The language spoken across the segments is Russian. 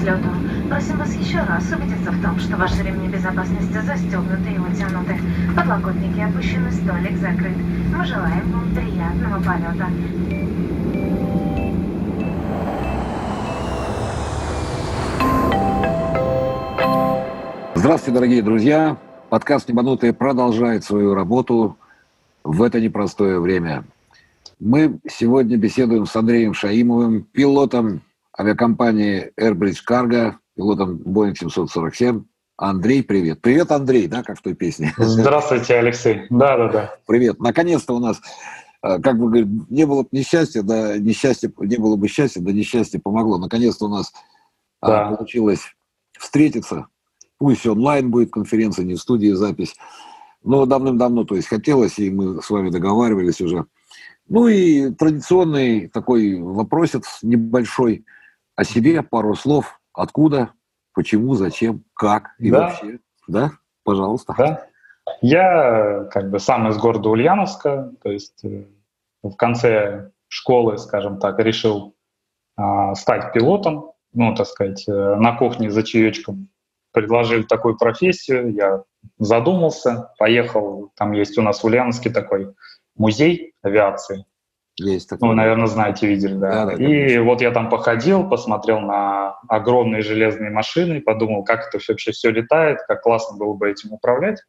взлету. Просим вас еще раз убедиться в том, что ваши ремни безопасности застегнуты и утянуты. Подлокотники опущены, столик закрыт. Мы желаем вам приятного полета. Здравствуйте, дорогие друзья. Подкаст «Небанутые» продолжает свою работу в это непростое время. Мы сегодня беседуем с Андреем Шаимовым, пилотом авиакомпании Airbridge Cargo, пилотом Boeing 747. Андрей, привет. Привет, Андрей, да, как в той песне? Здравствуйте, Алексей. Да, да, да. Привет. Наконец-то у нас, э, как бы говорит, не было бы несчастья, да, несчастье, не было бы счастья, да несчастье помогло. Наконец-то у нас а, да. получилось встретиться. Пусть онлайн будет конференция, не в студии запись. Но давным-давно, то есть хотелось, и мы с вами договаривались уже. Ну и традиционный такой вопросец небольшой о себе, пару слов. Откуда, почему, зачем, как и да. вообще. Да, пожалуйста. Да. Я как бы сам из города Ульяновска, то есть э, в конце школы, скажем так, решил э, стать пилотом, ну, так сказать, э, на кухне за чаечком предложили такую профессию, я задумался, поехал, там есть у нас в Ульяновске такой музей авиации. Есть такой. Ну, наверное, знаете, видели, да. да, да и конечно. вот я там походил, посмотрел на огромные железные машины, подумал, как это все, вообще все летает, как классно было бы этим управлять.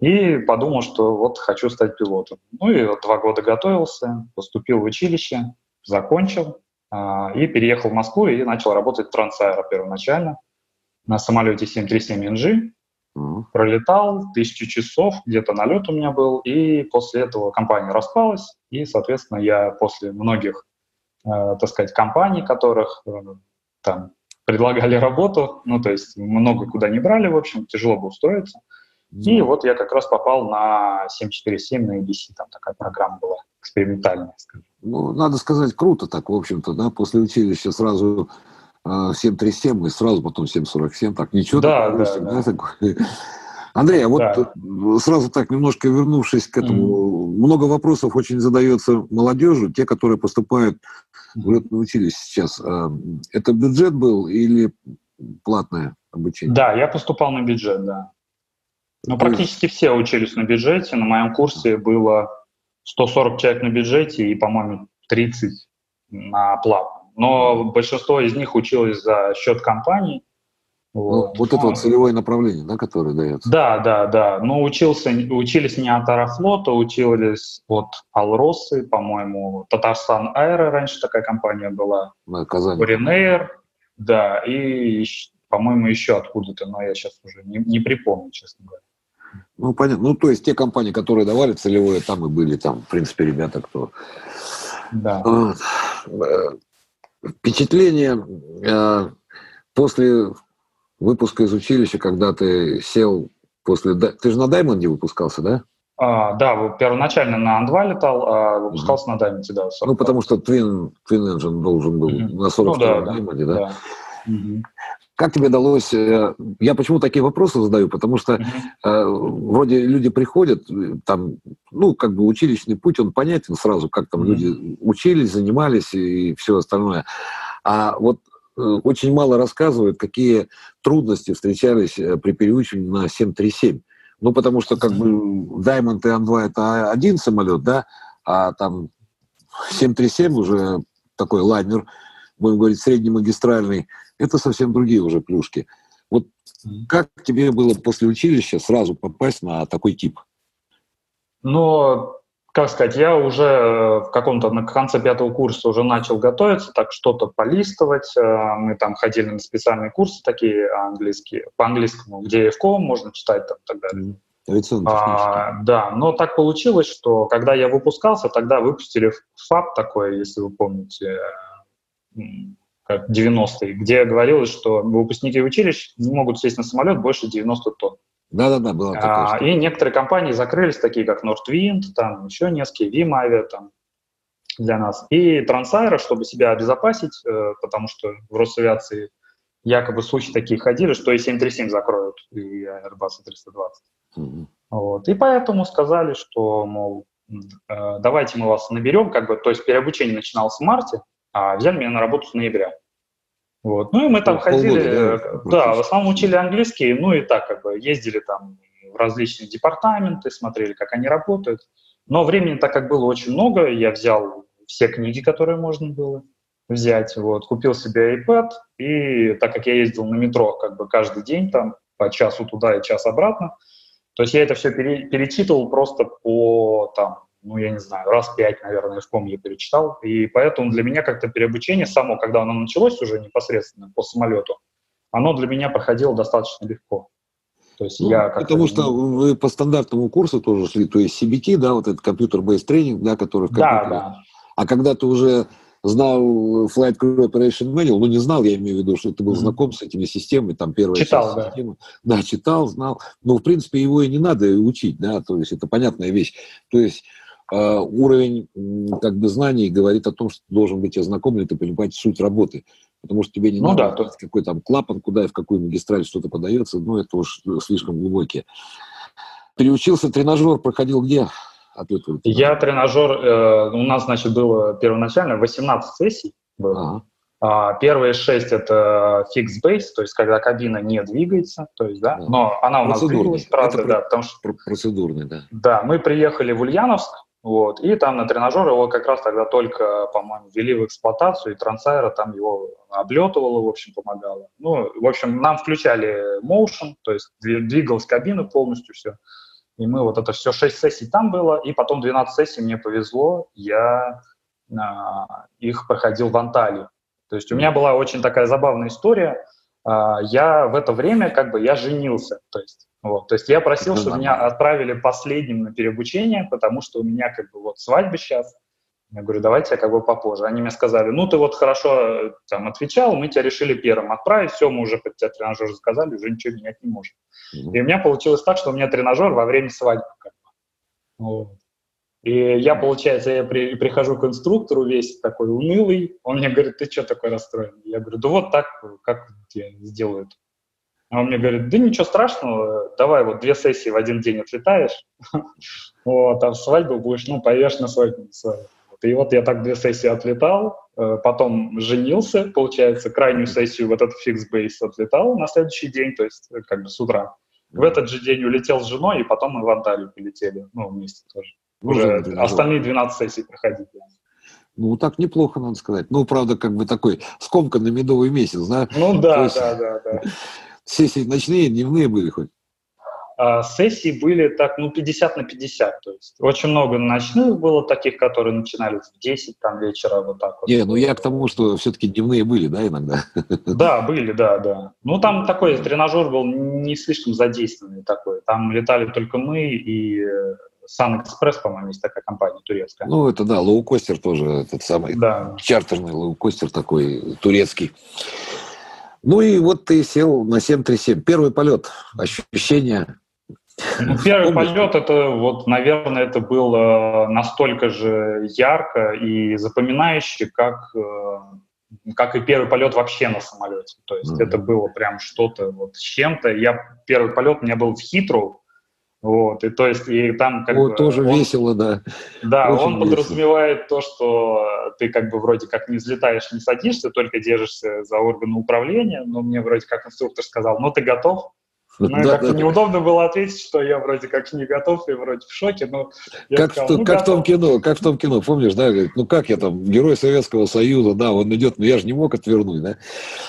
И подумал, что вот хочу стать пилотом. Ну и вот два года готовился, поступил в училище, закончил э, и переехал в Москву и начал работать в Трансаэро первоначально на самолете 737NG пролетал тысячу часов, где-то налет у меня был, и после этого компания распалась, и, соответственно, я после многих, э, так сказать, компаний, которых э, там предлагали работу, ну, то есть много куда не брали, в общем, тяжело было устроиться. И вот я как раз попал на 747 на EBC, там такая программа была экспериментальная, скажем. Ну, надо сказать, круто так, в общем-то, да, после училища сразу 737 и сразу потом 747. Так, ничего да, такого, да, да. такое. Андрей, а вот да. сразу так, немножко вернувшись к этому, mm. много вопросов очень задается молодежи, те, которые поступают в летное училище сейчас. А, это бюджет был или платное обучение? Да, я поступал на бюджет, да. Ну, практически все учились на бюджете. На моем курсе было 140 человек на бюджете и, по-моему, 30 на платном но большинство из них училось за счет компаний. Вот, ну, вот это вот целевое направление, да, которое дается? Да, да, да. Но учился, учились не от Аэрофлота, учились от Алросы, по-моему, Татарстан Аэро, раньше такая компания была. На Казани. Буринейр, да, и, по-моему, еще откуда-то, но я сейчас уже не, не припомню, честно говоря. Ну, понятно. Ну, то есть те компании, которые давали целевое, там и были, там, в принципе, ребята, кто... Да. Впечатление э, после выпуска из училища, когда ты сел после... Ты же на Даймонде выпускался, да? А, да, первоначально на Андва летал, а выпускался mm-hmm. на Даймонде, да. 40. Ну, потому что Twin, Twin Engine должен был mm-hmm. на 42 ну, да, Даймонде, да? да. Mm-hmm. Как тебе удалось... Э, я почему такие вопросы задаю? Потому что э, вроде люди приходят, там, ну, как бы училищный путь, он понятен сразу, как там mm-hmm. люди учились, занимались и все остальное. А вот э, очень мало рассказывают, какие трудности встречались э, при переучивании на 737. Ну, потому что как бы Diamond и Ан-2 это один самолет, да, а там 737 уже такой лайнер, будем говорить, среднемагистральный, это совсем другие уже плюшки. Вот как тебе было после училища сразу попасть на такой тип? Ну, как сказать, я уже э, в каком-то на конце пятого курса уже начал готовиться, так что-то полистывать. Э, мы там ходили на специальные курсы такие английские, по английскому, где ФКО можно читать там и так далее. А, да, но так получилось, что когда я выпускался, тогда выпустили ФАП такой, если вы помните, как 90-е, где говорилось, что выпускники училищ не могут сесть на самолет больше 90 тонн. Да-да-да, было такое. А, и некоторые компании закрылись, такие как Nordwind, там еще несколько, Vim там для нас. И Трансайра, чтобы себя обезопасить, э, потому что в Росавиации якобы слухи такие ходили, что и 737 закроют, и Airbus 320. Mm-hmm. Вот. И поэтому сказали, что, мол, э, давайте мы вас наберем, как бы, то есть переобучение начиналось в марте, а взяли меня на работу с ноября. Вот. Ну и мы там ходили, полгода, да, да, в основном учили английский, ну и так как бы ездили там в различные департаменты, смотрели, как они работают. Но времени так как было очень много, я взял все книги, которые можно было взять, вот, купил себе iPad, и так как я ездил на метро как бы каждый день там по часу туда и час обратно, то есть я это все пере, перечитывал просто по там, ну, я не знаю, раз пять, наверное, в ком я перечитал. И поэтому для меня как-то переобучение само, когда оно началось уже непосредственно по самолету, оно для меня проходило достаточно легко. То есть ну, я потому что вы по стандартному курсу тоже шли, то есть CBT, да, вот этот компьютер-based тренинг, да, который в компьютере. Да, да. А когда ты уже знал Flight Crew Operation Manual, ну не знал, я имею в виду, что ты был знаком с этими системами, там первая читал, часть да. системы. Да, читал, знал. Но в принципе его и не надо учить, да, то есть это понятная вещь. То есть уровень как бы знаний говорит о том, что ты должен быть ознакомлен, ты понимаешь суть работы. Потому что тебе не ну, надо да, какой там клапан, куда и в какую магистраль что-то подается, ну это уж слишком глубокие. Переучился тренажер, проходил где? ответываете? Я тренажер, э, у нас, значит, было первоначально 18 сессий было. Ага. А, первые шесть это fixed base, то есть когда кабина не двигается, то есть, да, но она у нас двигалась, правда, это да, потому что... Процедурный, да. Да, мы приехали в Ульяновск, вот, и там на тренажер его как раз тогда только, по-моему, ввели в эксплуатацию, и Трансайра там его облетывала, в общем, помогала. Ну, в общем, нам включали motion, то есть двигалась кабина полностью, все. И мы вот это все 6 сессий там было, и потом 12 сессий мне повезло, я а, их проходил в Анталии. То есть у меня была очень такая забавная история. А, я в это время как бы я женился. То есть, вот, то есть я просил, чтобы меня отправили последним на переобучение, потому что у меня как бы вот свадьба сейчас. Я говорю, давайте я как бы попозже. Они мне сказали, ну ты вот хорошо там отвечал, мы тебя решили первым отправить, все, мы уже под тебя тренажер заказали, уже ничего менять не можем. Mm-hmm. И у меня получилось так, что у меня тренажер во время свадьбы. Как бы. вот. И я, получается, я при, прихожу к инструктору весь такой унылый, он мне говорит, ты что такой расстроен? Я говорю, да вот так, как тебе сделают. А он мне говорит, да ничего страшного, давай вот две сессии в один день отлетаешь, вот, а в свадьбу будешь, ну, поешь на свадьбу. И вот я так две сессии отлетал, э, потом женился, получается, крайнюю сессию в этот фикс бейс отлетал на следующий день, то есть э, как бы с утра. В этот же день улетел с женой, и потом мы в Анталию полетели, ну, вместе тоже. Ну, Уже остальные 12 сессий проходили. Ну, так неплохо, надо сказать. Ну, правда, как бы такой скомканный медовый месяц, да? Ну, да, есть, да, да, да. Сессии ночные, дневные были хоть? А сессии были так, ну, 50 на 50, то есть очень много ночных было таких, которые начинались в 10 там вечера, вот так вот. Не, ну я к тому, что все-таки дневные были, да, иногда? Да, были, да, да. Ну, там такой тренажер был не слишком задействованный такой, там летали только мы и Sun Express, по-моему, есть такая компания турецкая. Ну, это да, лоукостер тоже, этот самый да. чартерный лоукостер такой турецкий. Ну и вот ты сел на 737. Первый полет, ощущения, ну, первый полет, это вот, наверное, это было настолько же ярко и запоминающе, как, э, как и первый полет вообще на самолете. То есть mm-hmm. это было прям что-то вот с чем-то. Я первый полет у меня был в Хитру, вот, и то есть, и там как вот, бы... тоже он, весело, да. Да, Очень он подразумевает то, что ты как бы вроде как не взлетаешь, не садишься, только держишься за органы управления, но мне вроде как инструктор сказал, ну ты готов, ну, да, как-то да, неудобно было ответить, что я вроде как не готов и вроде в шоке, но как, сказал, ну, как в том кино, как в том кино, помнишь, да, говорит, ну как я там, герой Советского Союза, да, он идет, но я же не мог отвернуть, да.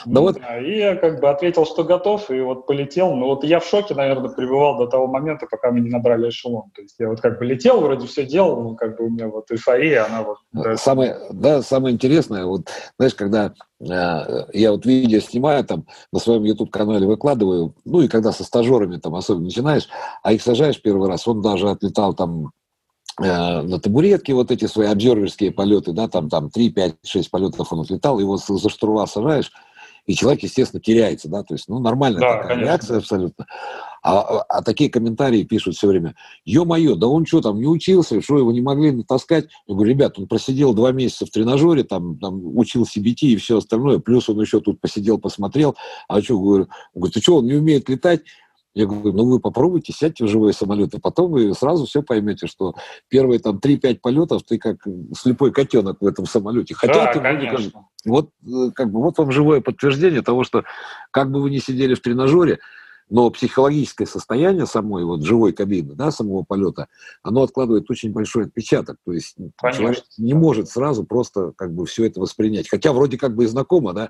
Но ну, вот... да, и я как бы ответил, что готов, и вот полетел, но вот я в шоке, наверное, пребывал до того момента, пока мы не набрали эшелон, то есть я вот как бы летел, вроде все делал, но как бы у меня вот эйфория, она вот... Да, самое, да, самое интересное, вот, знаешь, когда я вот видео снимаю там на своем YouTube-канале выкладываю, ну и когда со стажерами там особенно начинаешь, а их сажаешь первый раз, он даже отлетал там э, на табуретке вот эти свои обзерверские полеты, да, там, там 3, 5, 6 полетов он отлетал, его за штурвал сажаешь, и человек, естественно, теряется, да, то есть, ну, нормальная да, такая конечно. реакция абсолютно. А, а, такие комментарии пишут все время, ё-моё, да он что там, не учился, что его не могли натаскать? Я говорю, ребят, он просидел два месяца в тренажере, там, там учил CBT и все остальное, плюс он еще тут посидел, посмотрел, а что, говорю, он говорит, ты что, он не умеет летать? Я говорю, ну вы попробуйте, сядьте в живой самолет, и потом вы сразу все поймете, что первые там 3-5 полетов ты как слепой котенок в этом самолете. Хотя да, ты конечно. Вот, э, как бы, вот вам живое подтверждение того, что как бы вы ни сидели в тренажере, но психологическое состояние самой вот живой кабины, да, самого полета, оно откладывает очень большой отпечаток. То есть Конечно. человек не может сразу просто как бы все это воспринять. Хотя вроде как бы и знакомо, да.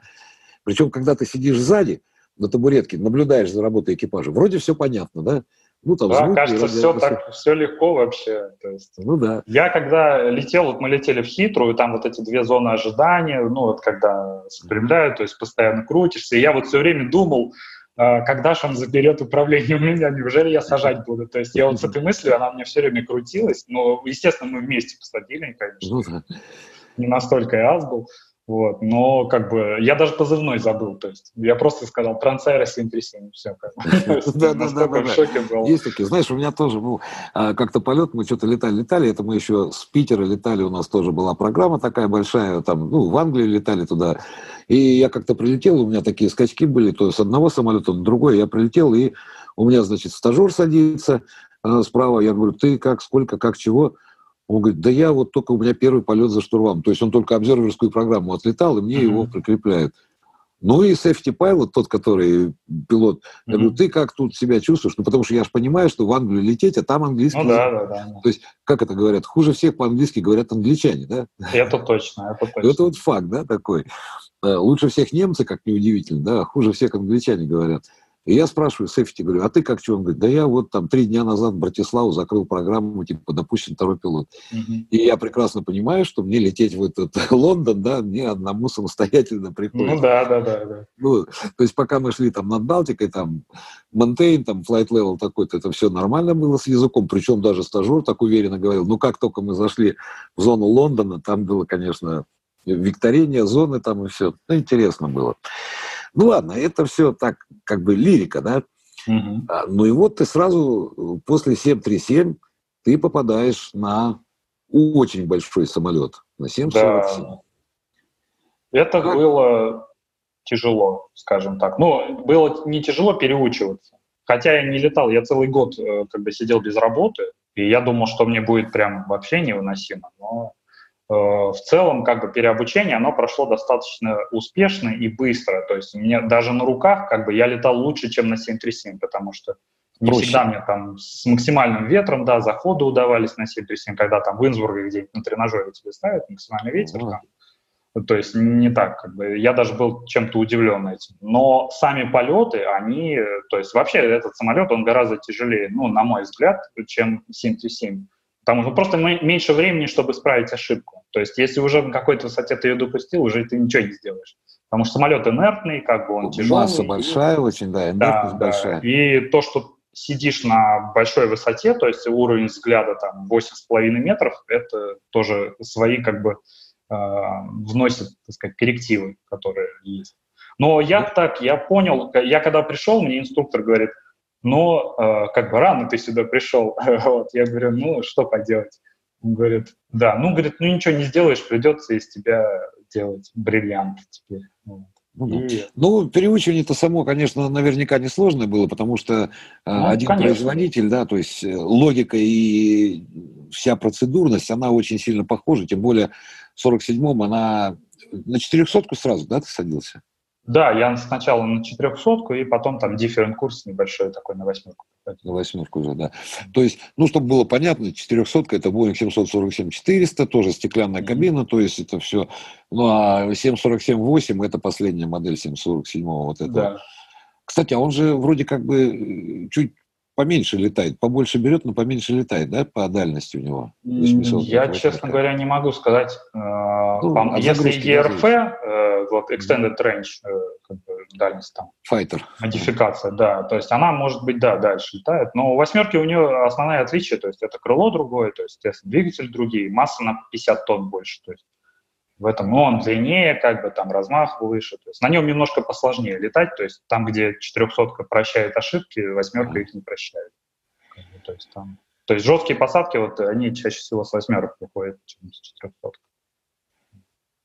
Причем, когда ты сидишь сзади на табуретке, наблюдаешь за работой экипажа, вроде все понятно, да. Ну, там да, звуки, кажется, все так, все легко вообще. То есть, ну да. Я когда летел, вот мы летели в хитрую, там вот эти две зоны ожидания, ну вот когда спрямляют, то есть постоянно крутишься, и я вот все время думал, когда же он заберет управление у меня, неужели я сажать буду? То есть я вот с этой мыслью, она мне все время крутилась, но, естественно, мы вместе посадили, конечно. Ну Не настолько я аз был. Вот, но как бы я даже позывной забыл, то есть я просто сказал Трансайра 737, все. Да, да, да, да. Есть такие, знаешь, у меня тоже был а, как-то полет, мы что-то летали, летали, это мы еще с Питера летали, у нас тоже была программа такая большая, там, ну, в Англию летали туда, и я как-то прилетел, у меня такие скачки были, то с одного самолета на другой, я прилетел, и у меня, значит, стажер садится а, справа, я говорю, ты как, сколько, как, чего, он говорит, да я вот только у меня первый полет за штурвалом. То есть он только обзерверскую программу отлетал, и мне mm-hmm. его прикрепляют. Ну и safety pilot, тот, который пилот, mm-hmm. я говорю, ты как тут себя чувствуешь? Ну, потому что я же понимаю, что в Англию лететь, а там английский. Ну, да, да, да. То есть, как это говорят, хуже всех по-английски говорят англичане, да? Это точно, это точно. Это вот факт, да, такой. Э, лучше всех немцы, как неудивительно, да, хуже всех англичане говорят. И я спрашиваю Сефти, говорю, а ты как что? Он говорит, да я вот там три дня назад в Братиславу закрыл программу, типа, допущен второй пилот. Угу. И я прекрасно понимаю, что мне лететь в этот Лондон, да, мне одному самостоятельно приходится. Ну да, да, да. да. Ну, то есть пока мы шли там над Балтикой, там, Maintain, там, flight level такой-то, это все нормально было с языком, причем даже стажер так уверенно говорил, ну как только мы зашли в зону Лондона, там было, конечно, векторение зоны там и все. Ну, интересно было. Ну ладно, это все так, как бы лирика, да? Угу. ну и вот ты сразу после 737 ты попадаешь на очень большой самолет, на 747. Да. Это как? было тяжело, скажем так. Ну, было не тяжело переучиваться. Хотя я не летал, я целый год э, как бы сидел без работы, и я думал, что мне будет прям вообще невыносимо. Но в целом как бы переобучение, оно прошло достаточно успешно и быстро. То есть мне даже на руках как бы я летал лучше, чем на 737, потому что не Проще. всегда мне там с максимальным ветром, да, заходы удавались на 737, когда там в Инсбурге где-нибудь на тренажере тебе ставят максимальный ветер. Mm-hmm. Там. То есть не так, как бы, я даже был чем-то удивлен этим. Но сами полеты, они, то есть вообще этот самолет, он гораздо тяжелее, ну, на мой взгляд, чем 737. Потому что просто меньше времени, чтобы исправить ошибку. То есть если уже на какой-то высоте ты ее допустил, уже ты ничего не сделаешь. Потому что самолет инертный, как бы он тяжелый. Масса большая и, очень, да, инертность да, большая. Да. И то, что сидишь на большой высоте, то есть уровень взгляда там 8,5 метров, это тоже свои как бы э, вносит, так сказать, коррективы, которые есть. Но я так, я понял, я когда пришел, мне инструктор говорит – но э, как бы рано ты сюда пришел. вот, я говорю, ну, что поделать? Он говорит, да, ну, говорит, ну, ничего не сделаешь, придется из тебя делать бриллиант теперь. Вот. Ну, и... ну, переучивание-то само, конечно, наверняка несложное было, потому что э, ну, один конечно. производитель, да, то есть э, логика и вся процедурность, она очень сильно похожа, тем более в 47-м она на 400 сразу, да, ты садился? Да, я сначала на четырехсотку, и потом там дифферент курс небольшой такой на восьмерку. На восьмерку уже, да. То есть, ну, чтобы было понятно, четырехсотка это Boeing 747-400, тоже стеклянная кабина, то есть это все. Ну, а 747-8 это последняя модель 747 вот этого. Да. Кстати, а он же вроде как бы э, чуть поменьше летает, побольше берет, но поменьше летает, да, по дальности у него? Я, честно говоря, не могу сказать. Э, ну, если ERF, э, вот Extended Range, э, как бы дальность там. Fighter. Модификация, да. То есть она, может быть, да, дальше летает. Но у восьмерки у нее основное отличие, то есть это крыло другое, то есть двигатель другие, масса на 50 тонн больше. То есть в этом, ну, он длиннее, как бы там размах выше, то есть на нем немножко посложнее летать, то есть там, где четырехсотка прощает ошибки, восьмерка их не прощает. То есть там, то есть жесткие посадки, вот они чаще всего с восьмерок приходят, чем с четырехсоткой.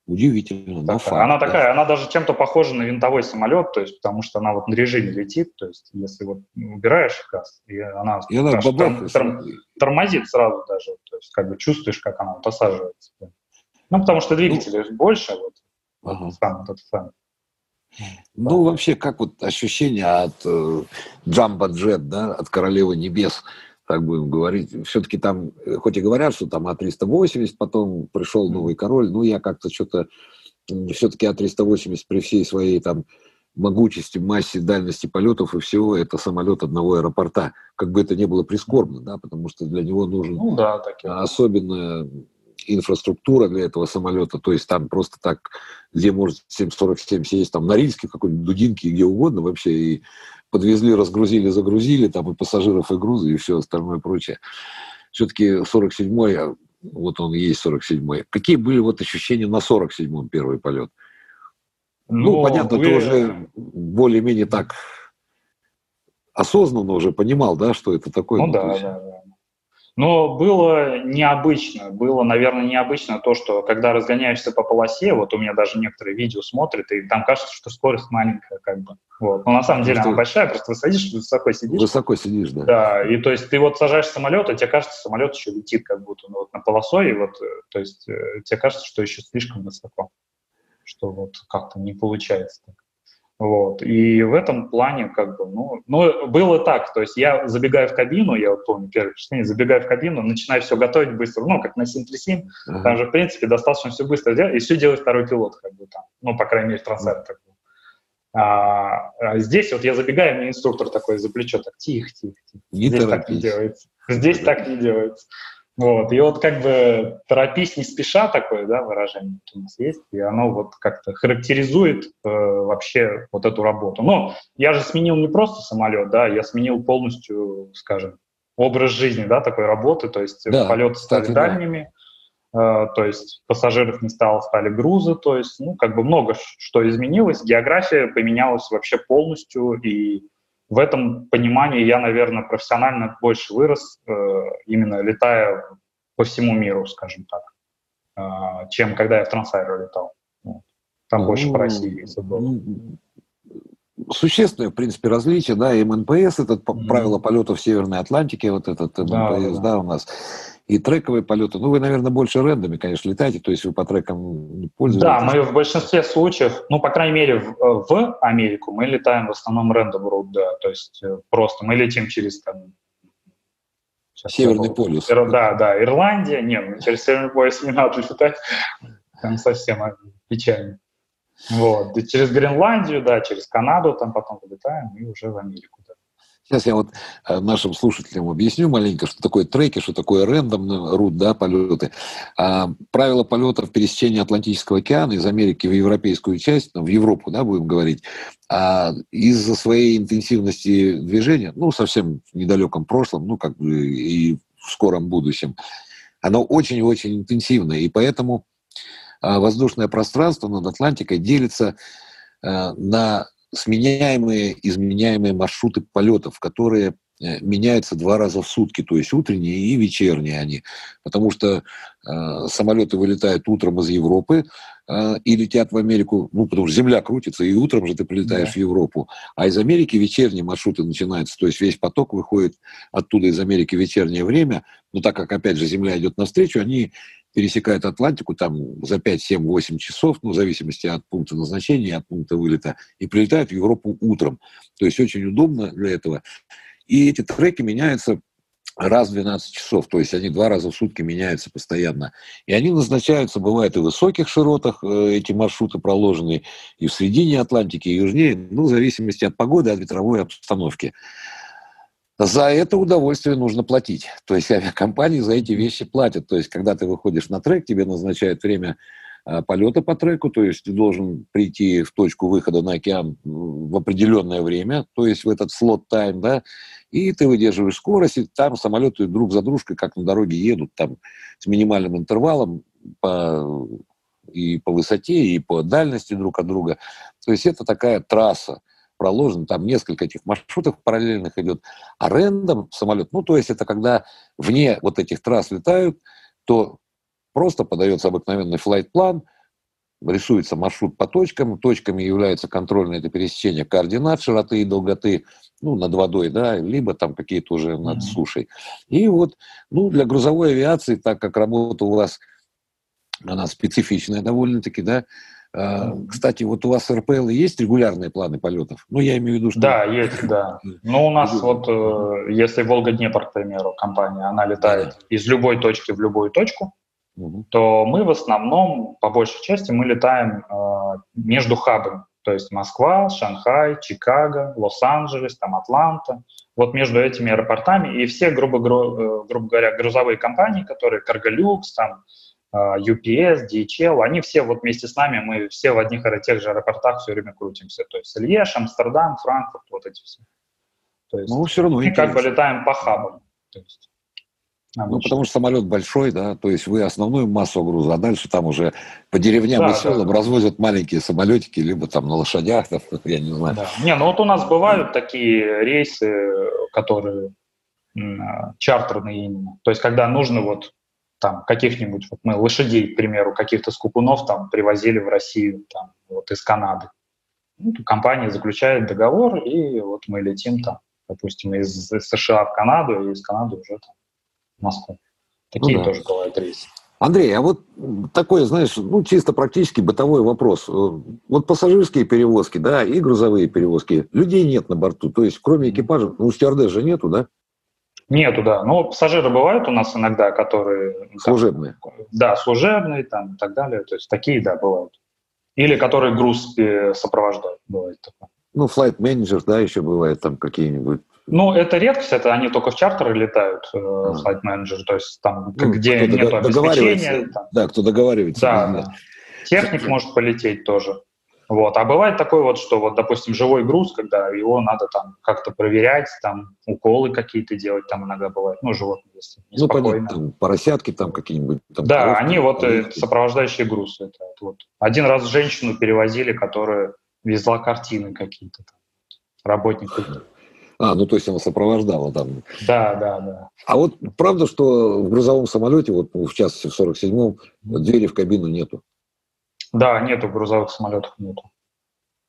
Удивительно, да, факт, Она да. такая, она даже чем-то похожа на винтовой самолет, то есть потому что она вот на режиме летит, то есть если вот убираешь газ, и она, и она даже, торм, торм, тормозит сразу даже, то есть как бы чувствуешь, как она посаживается. Ну, потому что двигателей ну, больше, вот, ага. сам этот самый. Ну, вообще, как вот ощущение от э, Jumbo Jet, да, от Королевы Небес, так будем говорить. Все-таки там, э, хоть и говорят, что там А380, потом пришел новый король, но я как-то что-то все-таки А380 при всей своей там могучести, массе, дальности полетов и всего, это самолет одного аэропорта. Как бы это ни было прискорбно, да, потому что для него нужен ну, да, особенно инфраструктура для этого самолета, то есть там просто так, где может 747 сесть, там на Рильске, какой-нибудь Дудинке, где угодно вообще, и подвезли, разгрузили, загрузили, там и пассажиров, и грузы, и все остальное прочее. Все-таки 47-й, а вот он и есть 47-й. Какие были вот ощущения на 47-м первый полет? Ну, ну понятно, вы... ты уже более-менее так осознанно уже понимал, да, что это такое. Ну, ну да, да, да. Но было необычно, было, наверное, необычно то, что когда разгоняешься по полосе, вот у меня даже некоторые видео смотрят, и там кажется, что скорость маленькая, как бы. Вот. Но на самом деле она большая, просто садишься, высоко сидишь. Высоко сидишь, да. Да, и то есть ты вот сажаешь самолет, и тебе кажется, самолет еще летит как будто ну, вот на полосой, и вот, э, то есть э, тебе кажется, что еще слишком высоко, что вот как-то не получается так. Вот. И в этом плане, как бы, ну, ну, было так, то есть я забегаю в кабину, я вот помню первое впечатление, забегаю в кабину, начинаю все готовить быстро, ну, как на 737, uh-huh. там же, в принципе, достаточно все быстро делать, и все делает второй пилот, как бы там, ну, по крайней мере, трансляция uh-huh. такой. А, а здесь вот я забегаю, мне инструктор такой за плечо, так, тихо, тихо, тихо. Не здесь торопись. так не делается. Здесь так не делается. Вот. И вот как бы торопись не спеша такое да, выражение у нас есть, и оно вот как-то характеризует э, вообще вот эту работу. Но я же сменил не просто самолет, да, я сменил полностью, скажем, образ жизни, да, такой работы, то есть да, полеты стали кстати, дальними, да. э, то есть пассажиров не стало, стали грузы, то есть, ну, как бы много что изменилось, география поменялась вообще полностью, и в этом понимании я, наверное, профессионально больше вырос, э, именно летая по всему миру, скажем так, э, чем когда я в Трансайро летал. Там ну, больше по России было. Ну, существенное, в принципе, различие, да, и МНПС, это mm-hmm. правило полета в Северной Атлантике, вот этот МНПС, да, да, да, у нас и трековые полеты. Ну, вы, наверное, больше рендами, конечно, летаете, то есть вы по трекам не пользуетесь. Да, мы в большинстве случаев, ну, по крайней мере, в, э, в Америку мы летаем в основном рендом route, да, то есть э, просто мы летим через там, Северный полюс. Ир, да, да, Ирландия, нет, ну, через Северный полюс не надо летать, там совсем печально. Вот, и через Гренландию, да, через Канаду там потом вылетаем и уже в Америку. Сейчас я вот э, нашим слушателям объясню маленько, что такое треки, что такое рендом рут, да, полеты. А, правила полета в пересечении Атлантического океана из Америки в европейскую часть, в Европу, да, будем говорить, а из-за своей интенсивности движения, ну, совсем в недалеком прошлом, ну, как бы и в скором будущем, оно очень-очень интенсивное, и поэтому а, воздушное пространство над Атлантикой делится а, на сменяемые, изменяемые маршруты полетов, которые э, меняются два раза в сутки, то есть утренние и вечерние они, потому что э, самолеты вылетают утром из Европы и летят в Америку, ну, потому что Земля крутится, и утром же ты прилетаешь да. в Европу, а из Америки вечерние маршруты начинаются, то есть весь поток выходит оттуда из Америки в вечернее время, но так как, опять же, Земля идет навстречу, они пересекают Атлантику там за 5, 7, 8 часов, ну, в зависимости от пункта назначения, от пункта вылета, и прилетают в Европу утром. То есть очень удобно для этого. И эти треки меняются раз в 12 часов, то есть они два раза в сутки меняются постоянно. И они назначаются, бывает, и в высоких широтах э, эти маршруты проложены, и в середине Атлантики, и южнее, ну, в зависимости от погоды, от ветровой обстановки. За это удовольствие нужно платить. То есть авиакомпании за эти вещи платят. То есть когда ты выходишь на трек, тебе назначают время полета по треку, то есть ты должен прийти в точку выхода на океан в определенное время, то есть в этот слот-тайм, да, и ты выдерживаешь скорость, и там самолеты друг за дружкой, как на дороге, едут там с минимальным интервалом по, и по высоте, и по дальности друг от друга. То есть это такая трасса проложено, там несколько этих маршрутов параллельных идет, а рендом самолет, ну, то есть это когда вне вот этих трасс летают, то просто подается обыкновенный флайт-план, рисуется маршрут по точкам, точками являются контрольные это пересечение координат широты и долготы, ну, над водой, да, либо там какие-то уже над mm-hmm. сушей. И вот, ну, для грузовой авиации, так как работа у вас, она специфичная довольно-таки, да, mm-hmm. кстати, вот у вас РПЛ есть регулярные планы полетов? Ну, я имею в виду, что... Да, есть, да. Ну, у нас вот, э, если Волга-Днепр, к примеру, компания, она летает из любой точки в любую точку, то мы в основном, по большей части, мы летаем э, между хабами. То есть Москва, Шанхай, Чикаго, Лос-Анджелес, там Атланта. Вот между этими аэропортами. И все, грубо, гру, э, грубо говоря, грузовые компании, которые Cargolux, там, э, UPS, DHL, они все вот вместе с нами, мы все в одних и тех же аэропортах все время крутимся. То есть Льеж, Амстердам, Франкфурт, вот эти все. То есть ну, все равно мы интересно. как бы летаем по хабам. То есть, ну, потому что самолет большой, да, то есть вы основную массу груза, а дальше там уже по деревням да, и селам да. развозят маленькие самолетики, либо там на лошадях, там, я не знаю. Да. Не, ну вот у нас бывают такие рейсы, которые а, чартерные именно. То есть когда нужно вот там каких-нибудь, вот мы лошадей, к примеру, каких-то скупунов там привозили в Россию, там, вот из Канады. Ну, компания заключает договор, и вот мы летим там, допустим, из, из США в Канаду, и из Канады уже там Москву. Такие ну, да. тоже бывают рейсы. Андрей, а вот такой, знаешь, ну, чисто практически бытовой вопрос. Вот пассажирские перевозки, да, и грузовые перевозки, людей нет на борту, то есть кроме экипажа, ну, стюардесс же нету, да? Нету, да. Но пассажиры бывают у нас иногда, которые... Служебные. Там, да, служебные там и так далее. То есть такие, да, бывают. Или которые груз сопровождают, бывает такое. Ну, флайт менеджер, да, еще бывает там какие-нибудь ну, это редкость, это они только в чартеры летают, э, flight manager, то есть там, ну, где нет обеспечения. Там. Да, кто договаривается. Да, да. Техник может полететь тоже. Вот. А бывает такое вот, что вот, допустим, живой груз, когда его надо там как-то проверять, там уколы какие-то делать, там иногда бывает, ну, животные, если Ну, понятно, там, поросятки там какие-нибудь. Там, да, коровки, они вот э, коровки. сопровождающие груз. Это, вот. Один раз женщину перевозили, которая везла картины какие-то там, работников. А, ну то есть она сопровождала там. Да, да, да. А вот правда, что в грузовом самолете, вот в частности в 47-м, двери в кабину нету? Да, нету в грузовых самолетах, нету.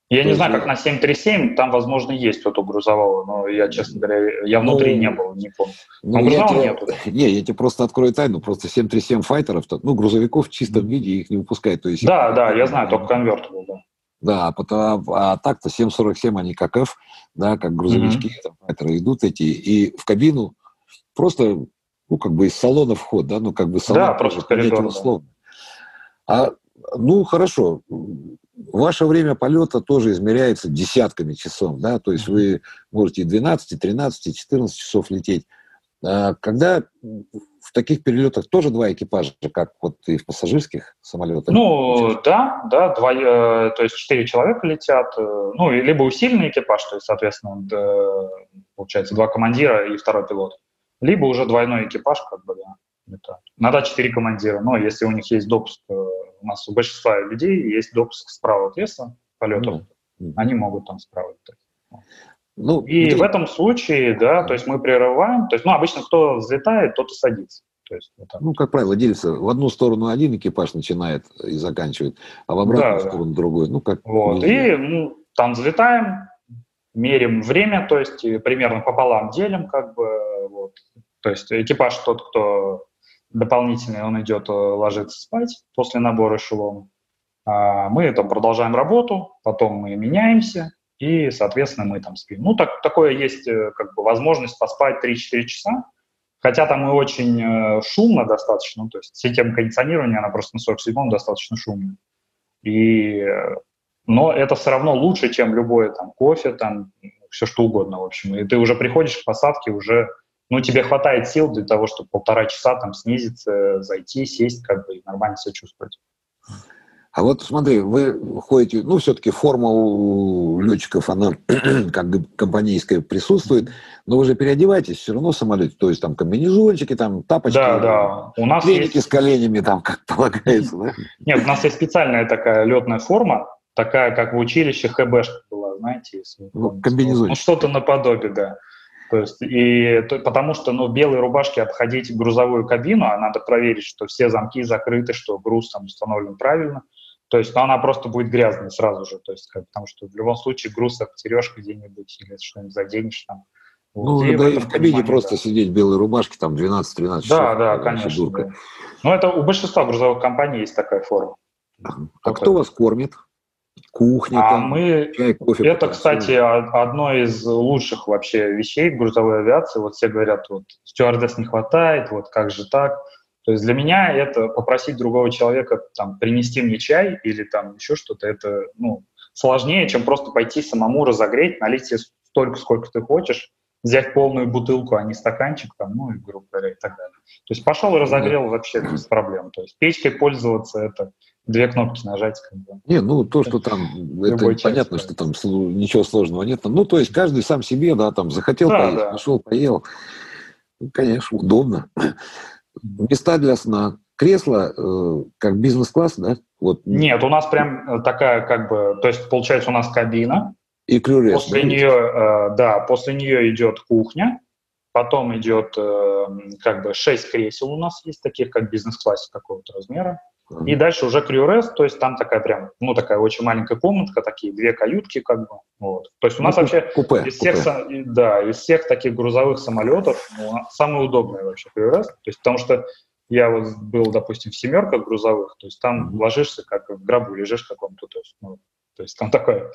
Я то не знаю, как на 737, там, возможно, есть вот у грузового, но я, честно говоря, я внутри ну, не был, не помню. Но ну, грузового тебе, нету. Не, я тебе просто открою тайну, просто 737 файтеров, ну, грузовиков в чистом виде их не выпускают. То есть да, да, я знаю, только конверт был, да. Да, потому, а так-то 747 они как F, да, как грузовички, mm-hmm. там, идут эти, и в кабину просто, ну, как бы из салона вход, да, ну, как бы салон, да, просто коридор, условно. А, ну, хорошо, ваше время полета тоже измеряется десятками часов, да, то есть вы можете и 12, и 13, и 14 часов лететь. А, когда в таких перелетах тоже два экипажа, как вот и в пассажирских самолетах? Ну, да, да, два, э, то есть четыре человека летят, э, ну, либо усиленный экипаж, то есть, соответственно, получается, два командира и второй пилот, либо уже двойной экипаж, как бы, да, это. Надо четыре командира, но если у них есть допуск, э, у нас у большинства людей есть допуск справа от леса полетов, mm-hmm. они могут там справа летать. Ну, и это... в этом случае, да, то есть мы прерываем, то есть, ну, обычно кто взлетает, тот и садится. То есть, вот ну, как правило, делится. В одну сторону один экипаж начинает и заканчивает, а в обратную да, сторону да. другой. Ну, как вот. И ну, там взлетаем, мерим время, то есть примерно пополам делим, как бы, вот. То есть экипаж тот, кто дополнительный, он идет э, ложиться спать после набора эшелона. А мы там продолжаем работу, потом мы меняемся, и, соответственно, мы там спим. Ну, так, такое есть э, как бы возможность поспать 3-4 часа, хотя там и очень э, шумно достаточно, ну, то есть система кондиционирования, она просто на 47-м достаточно шумная. И, но это все равно лучше, чем любое там кофе, там все что угодно, в общем. И ты уже приходишь к посадке, уже, ну, тебе хватает сил для того, чтобы полтора часа там снизиться, зайти, сесть, как бы, и нормально себя чувствовать. А вот смотри, вы ходите, ну, все-таки форма у летчиков, она как бы компанейская присутствует, но вы же переодеваетесь все равно в самолете, то есть там комбинезончики, там тапочки, да, да. У нас есть... с коленями, там, как полагается, да? Нет, у нас есть специальная такая летная форма, такая, как в училище ХБшка была, знаете, если ну, комбинезон. Ну, что-то наподобие, да. То есть, и, то, потому что ну, в белой рубашке обходить грузовую кабину, а надо проверить, что все замки закрыты, что груз там установлен правильно – То есть, ну, она просто будет грязной сразу же, то есть, как, потому что в любом случае груз потерешь где-нибудь или что-нибудь заденешь там. Вот. Ну, и да и в кабине просто да. сидеть в белой рубашке, там 12-13 часов. Да, да, конечно. Да. Ну, это у большинства грузовых компаний есть такая форма. А Только кто вас кормит? Кухня, а там, мы... чай, кофе. Это, кстати, одно из лучших вообще вещей в грузовой авиации. Вот все говорят, вот стюардесс не хватает, вот как же так? То есть для меня это попросить другого человека там, принести мне чай или там еще что-то, это ну, сложнее, чем просто пойти самому разогреть, налить себе столько, сколько ты хочешь, взять полную бутылку, а не стаканчик, там, ну и, грубо говоря, и так далее. То есть пошел и разогрел вообще без проблем. То есть печкой пользоваться это две кнопки нажать. Как бы. Не, ну то, что там, это понятно, что там ничего сложного нет. Ну, то есть каждый сам себе, да, там захотел да, поесть, да. пошел, поел. Ну, конечно, удобно. Места для сна. Кресло э, как бизнес-класс, да? Вот. Нет, у нас прям такая как бы, то есть получается у нас кабина. И крюрес. После да? нее, э, да, после нее идет кухня, потом идет э, как бы шесть кресел у нас есть таких, как бизнес-классе какого-то размера. Mm-hmm. И дальше уже крюрес, то есть там такая прям, ну такая очень маленькая комнатка, такие две каютки как бы. Вот. То есть у нас ну, вообще купе, из всех, купе. да, из всех таких грузовых самолетов ну, самый удобный вообще крюрес, то есть потому что я вот был, допустим, в семерках грузовых, то есть там mm-hmm. ложишься как в гробу, лежишь каком-то, то есть, ну, то есть там такая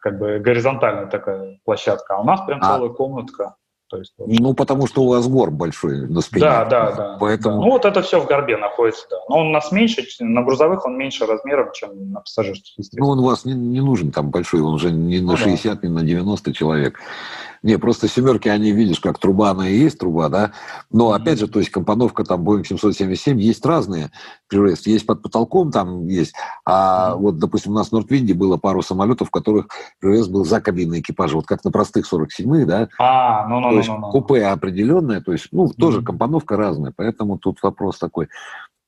как бы горизонтальная такая площадка, а у нас прям а. целая комнатка. То есть, ну, потому что у вас горб большой на спине. Да, да, да. Поэтому... Да. Ну, вот это все в горбе находится, да. Но он у нас меньше, на грузовых он меньше размером, чем на пассажирских. Ну, он у вас не, не нужен там большой, он уже не на ну, 60, да. не на 90 человек. Не, просто семерки, они, видишь, как труба, она и есть труба, да. Но, опять же, то есть компоновка там Boeing 777 есть разные крюрест. Есть под потолком, там есть. А вот, допустим, у нас в Нортвинде было пару самолетов, в которых крюрест был за кабиной экипажа. Вот как на простых 47-х, да. А, ну, ну, то есть ну, ну, купе определенное, то есть, ну, тоже компоновка разная. Поэтому тут вопрос такой.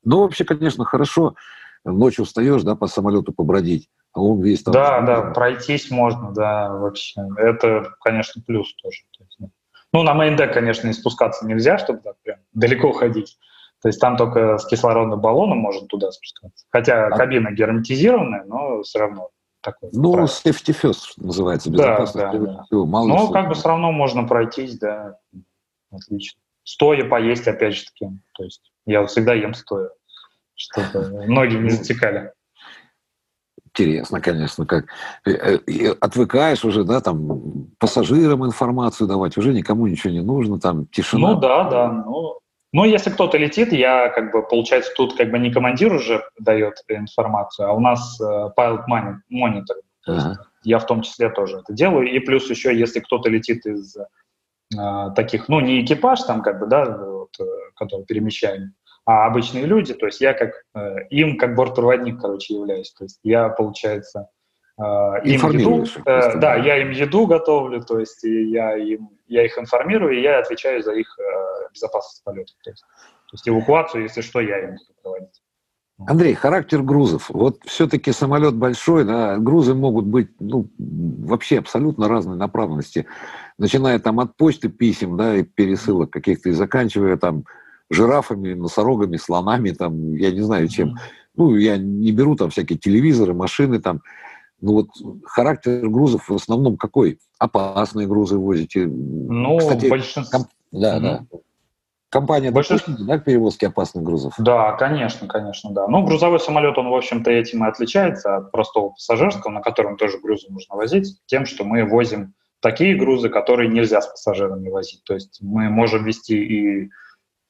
Ну, вообще, конечно, хорошо. Ночью устаешь, да, по самолету побродить а он весь там... Да, да, пройтись можно, да, вообще. Это, конечно, плюс тоже. Ну, на мейндек, конечно, не спускаться нельзя, чтобы так прям далеко ходить. То есть там только с кислородным баллоном можно туда спускаться. Хотя а... кабина герметизированная, но все равно такой. Ну, правило. safety first, что называется, безопасность. Да, да, да. Все, мало ну, как бы все равно можно пройтись, да, отлично. Стоя поесть, опять же таки. То есть я всегда ем стоя, чтобы ноги не затекали интересно, конечно, как э, э, отвыкаешь уже, да, там пассажирам информацию давать, уже никому ничего не нужно, там тишина. Ну да, да, ну, ну если кто-то летит, я как бы, получается, тут как бы не командир уже дает информацию, а у нас uh, pilot monitor. Ага. Я в том числе тоже это делаю. И плюс еще, если кто-то летит из uh, таких, ну, не экипаж там, как бы, да, вот, который перемещаем, а обычные люди, то есть я как э, им как бортпроводник, короче, являюсь. То есть я, получается, э, им еду, э, да, я им еду готовлю, то есть я, им, я их информирую, и я отвечаю за их э, безопасность полета. То есть, то есть эвакуацию, если что, я им буду проводить. Андрей, характер грузов. Вот все-таки самолет большой, да, грузы могут быть ну, вообще абсолютно разной направленности. Начиная там от почты писем, да, и пересылок каких-то, и заканчивая там жирафами, носорогами, слонами, там, я не знаю чем. Mm-hmm. Ну, я не беру там всякие телевизоры, машины там. Ну вот характер грузов в основном какой? Опасные грузы возите? Ну, Кстати, большинство... Комп... Да, mm-hmm. да. Компания Большинство... да, к перевозке опасных грузов? Да, конечно, конечно, да. Ну, грузовой самолет, он, в общем-то, этим и отличается от простого пассажирского, на котором тоже грузы нужно возить, тем, что мы возим такие грузы, которые нельзя с пассажирами возить. То есть мы можем вести и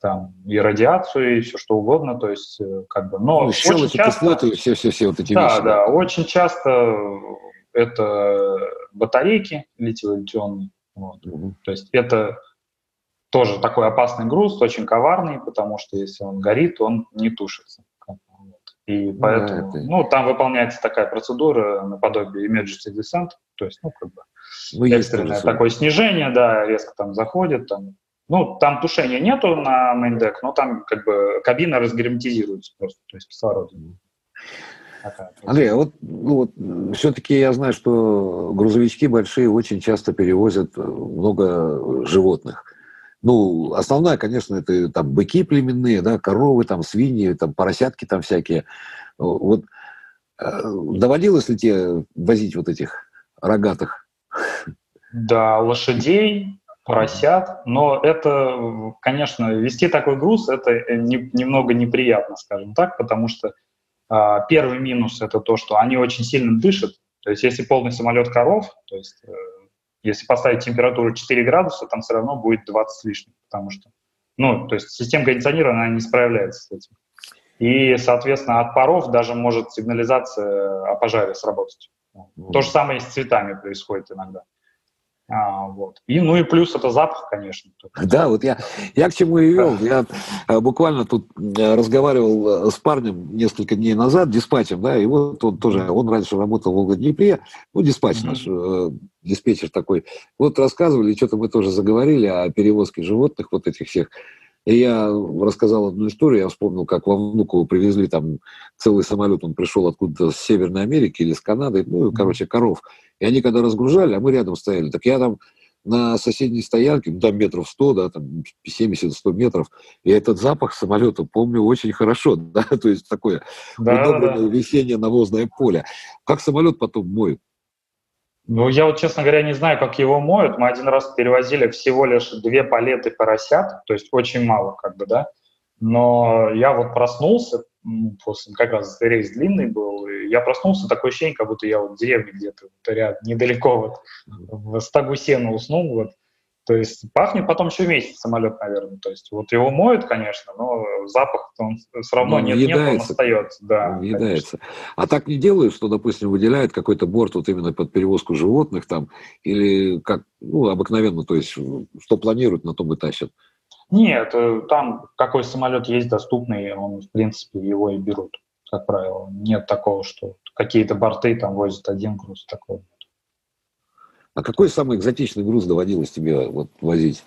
там и радиацию, и все что угодно, то есть э, как бы, но ну, очень часто... все-все-все вот эти да, вещи. Да, да, очень часто это батарейки литий-ионные, вот. угу. то есть это тоже такой опасный груз, очень коварный, потому что если он горит, он не тушится. И поэтому, да, это... ну, там выполняется такая процедура наподобие emergency descent, то есть, ну, как бы ну, экстренное такое снижение, да, резко там заходит, там ну, там тушения нету на мейндек, но там как бы кабина разгерметизируется просто, то есть кислород. Андрей, а вот, ну, вот все-таки я знаю, что грузовички большие очень часто перевозят много животных. Ну, основная, конечно, это там быки племенные, да, коровы, там свиньи, там поросятки там всякие. Вот Э, доводилось ли тебе возить вот этих рогатых? Да, лошадей, поросят, но это, конечно, вести такой груз, это не, немного неприятно, скажем так, потому что а, первый минус это то, что они очень сильно дышат, то есть если полный самолет коров, то есть э, если поставить температуру 4 градуса, там все равно будет 20 с лишним, потому что, ну, то есть система кондиционирования, она не справляется с этим. И, соответственно, от паров даже может сигнализация о пожаре сработать. Mm. То же самое и с цветами происходит иногда. А, вот. И, ну и плюс это запах, конечно. Да, вот я, я к чему и вел. Я а, буквально тут э, разговаривал э, с парнем несколько дней назад, диспатчем, да, и вот он тоже, он раньше работал в Волгоднепре, ну, диспатч mm-hmm. наш, э, диспетчер такой. Вот рассказывали, что-то мы тоже заговорили о перевозке животных, вот этих всех. И я рассказал одну историю, я вспомнил, как во Внуково привезли там целый самолет, он пришел откуда-то с Северной Америки или с Канады, ну, короче, коров. И они когда разгружали, а мы рядом стояли, так я там на соседней стоянке, ну, там метров 100, да, там 70-100 метров, и этот запах самолета помню очень хорошо, да, то есть такое да, удобное да. весеннее навозное поле. Как самолет потом моют? Ну, я вот, честно говоря, не знаю, как его моют. Мы один раз перевозили всего лишь две палеты поросят, то есть очень мало, как бы, да. Но я вот проснулся, после, как раз рейс длинный был, и я проснулся, такое ощущение, как будто я вот в деревне где-то вот, рядом, недалеко вот, в стогу сена уснул, вот. То есть пахнет потом еще месяц самолет, наверное. То есть вот его моют, конечно, но запах он все равно ну, нет, нет, он остается. Да, въедается. А так не делают, что, допустим, выделяют какой-то борт вот именно под перевозку животных там, или как, ну, обыкновенно, то есть что планируют, на том и тащат? Нет, э, там какой самолет есть доступный, он, в принципе, его и берут, как правило. Нет такого, что какие-то борты там возят один груз, такого а какой самый экзотичный груз доводилось тебе вот, возить?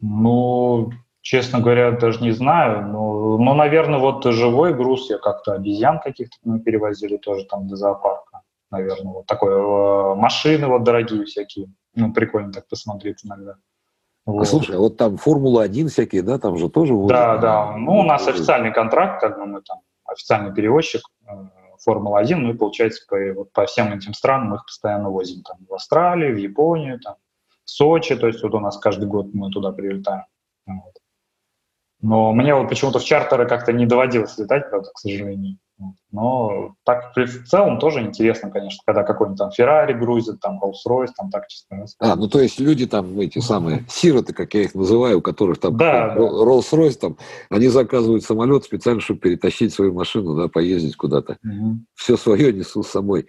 Ну, честно говоря, даже не знаю. Но, ну, наверное, вот живой груз я как-то обезьян каких-то мы перевозили тоже там до зоопарка. Наверное, вот такое. Э, машины вот дорогие всякие. Ну, прикольно так посмотреть иногда. А вот. слушай, а вот там Формула-1 всякие, да, там же тоже возят? Да, да. Ну, у нас официальный контракт, как бы мы там официальный перевозчик э, Формула-1, ну и, получается, по, вот по всем этим странам их постоянно возим. Там, в Австралию, в Японию, там, в Сочи, то есть вот у нас каждый год мы туда прилетаем. Вот. Но мне вот почему-то в чартеры как-то не доводилось летать, правда, к сожалению. Но так в целом тоже интересно, конечно, когда какой-нибудь там Феррари грузит, там Rolls-Royce, там так чисто. А, ну то есть люди там, эти самые сироты, как я их называю, у которых там да, Rolls-Royce, там, они заказывают самолет специально, чтобы перетащить свою машину, да, поездить куда-то. Угу. Все свое несу с собой.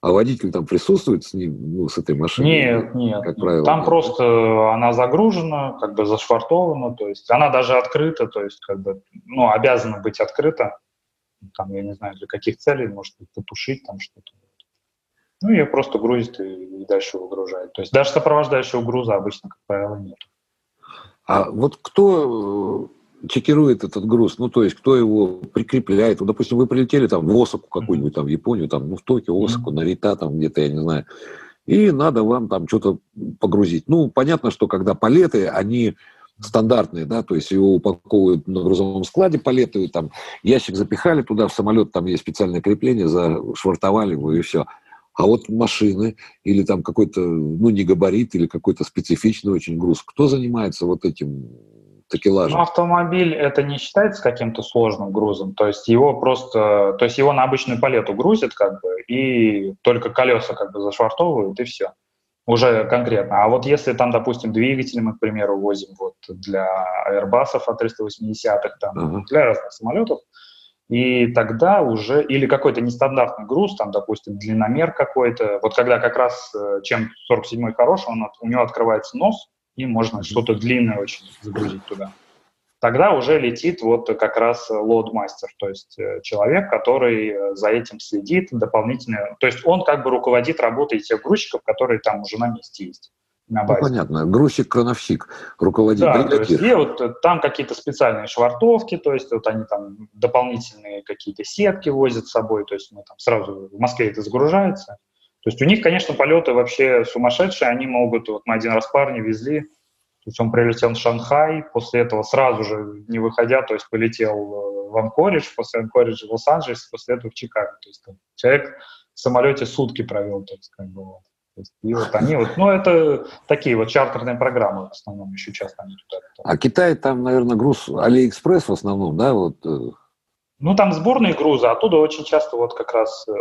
А водитель там присутствует с ним, ну, с этой машиной? Нет, нет. Как правило, там нет. просто она загружена, как бы зашвартована, то есть она даже открыта, то есть как бы, ну, обязана быть открыта там, я не знаю, для каких целей, может быть, потушить там что-то. Ну, ее просто грузит и, и дальше выгружает. То есть даже сопровождающего груза обычно, как правило, нет. А вот кто э, чекирует этот груз? Ну, то есть, кто его прикрепляет? Ну, допустим, вы прилетели там в Осаку какую-нибудь, там, в Японию, там, ну, в Токио, Осаку, mm-hmm. Нарита, там, где-то, я не знаю, и надо вам там что-то погрузить. Ну, понятно, что когда палеты, они стандартные, да, то есть его упаковывают на грузовом складе палеты, там ящик запихали туда, в самолет там есть специальное крепление, зашвартовали его и все. А вот машины или там какой-то, ну, не габарит или какой-то специфичный очень груз, кто занимается вот этим такелажем? Ну, автомобиль это не считается каким-то сложным грузом, то есть его просто, то есть его на обычную палету грузят как бы и только колеса как бы зашвартовывают и все уже конкретно. А вот если там, допустим, двигатели мы, к примеру, возим вот для Airbus А380, там, uh-huh. для разных самолетов, и тогда уже, или какой-то нестандартный груз, там, допустим, длинномер какой-то, вот когда как раз, э, чем 47-й хорош, он, у него открывается нос, и можно что-то длинное очень загрузить туда тогда уже летит вот как раз лоудмастер, то есть э, человек, который э, за этим следит дополнительно. То есть он как бы руководит работой тех грузчиков, которые там уже на месте есть. На ну, базе. Ну, понятно. Грузчик-крановщик руководит да, то есть, и вот там какие-то специальные швартовки, то есть вот они там дополнительные какие-то сетки возят с собой, то есть мы там сразу в Москве это загружается. То есть у них, конечно, полеты вообще сумасшедшие, они могут, вот мы один раз парни везли, То есть он прилетел в Шанхай, после этого сразу же, не выходя, то есть полетел э, в Анкоридж, после Анкориджа в Лос-Анджелес, после этого в Чикаго. То есть там, человек в самолете сутки провел, то есть как бы вот. То есть, и вот они вот, ну это такие вот чартерные программы в основном еще часто они туда. А Китай там, наверное, груз Алиэкспресс в основном, да, вот? Э? Ну там сборные грузы, оттуда очень часто вот как раз э,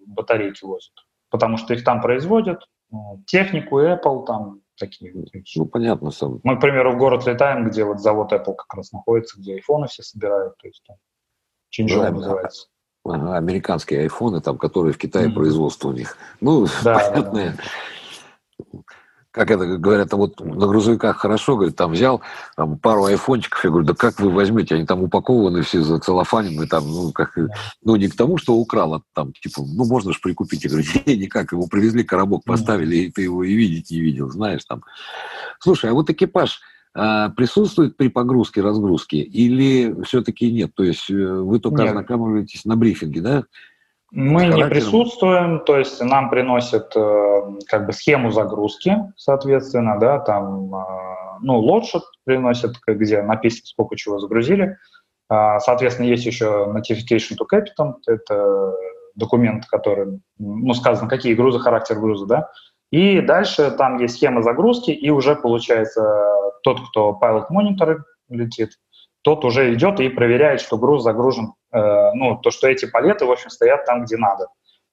батарейки возят, потому что их там производят, технику Apple там такие вещи. Ну, понятно. Сам. Мы, к примеру, в город летаем, где вот завод Apple как раз находится, где айфоны все собирают, то есть там Чинжоу да, называется. Ага, американские айфоны, там, которые в Китае mm-hmm. производство у них. Ну, да, понятно. Да, да как это говорят, а вот на грузовиках хорошо, говорит, там взял там, пару айфончиков, я говорю, да как вы возьмете, они там упакованы все за целлофанем, там, ну, как, ну, не к тому, что украл, а там, типа, ну, можно же прикупить. Я говорю, не, никак, его привезли, коробок поставили, и ты его и видеть не видел, знаешь, там. Слушай, а вот экипаж, а, присутствует при погрузке, разгрузке или все-таки нет? То есть э, вы только нет. ознакомливаетесь на брифинге, да? Мы не присутствуем, то есть нам приносят э, как бы схему загрузки, соответственно, да, там, э, ну, лодшот приносят, где написано, сколько чего загрузили. Э, соответственно, есть еще notification to capital, это документ, который, ну, сказано, какие грузы, характер груза, да. И дальше там есть схема загрузки, и уже получается тот, кто pilot monitor летит, тот уже идет и проверяет, что груз загружен, ну, то, что эти палеты, в общем, стоят там, где надо.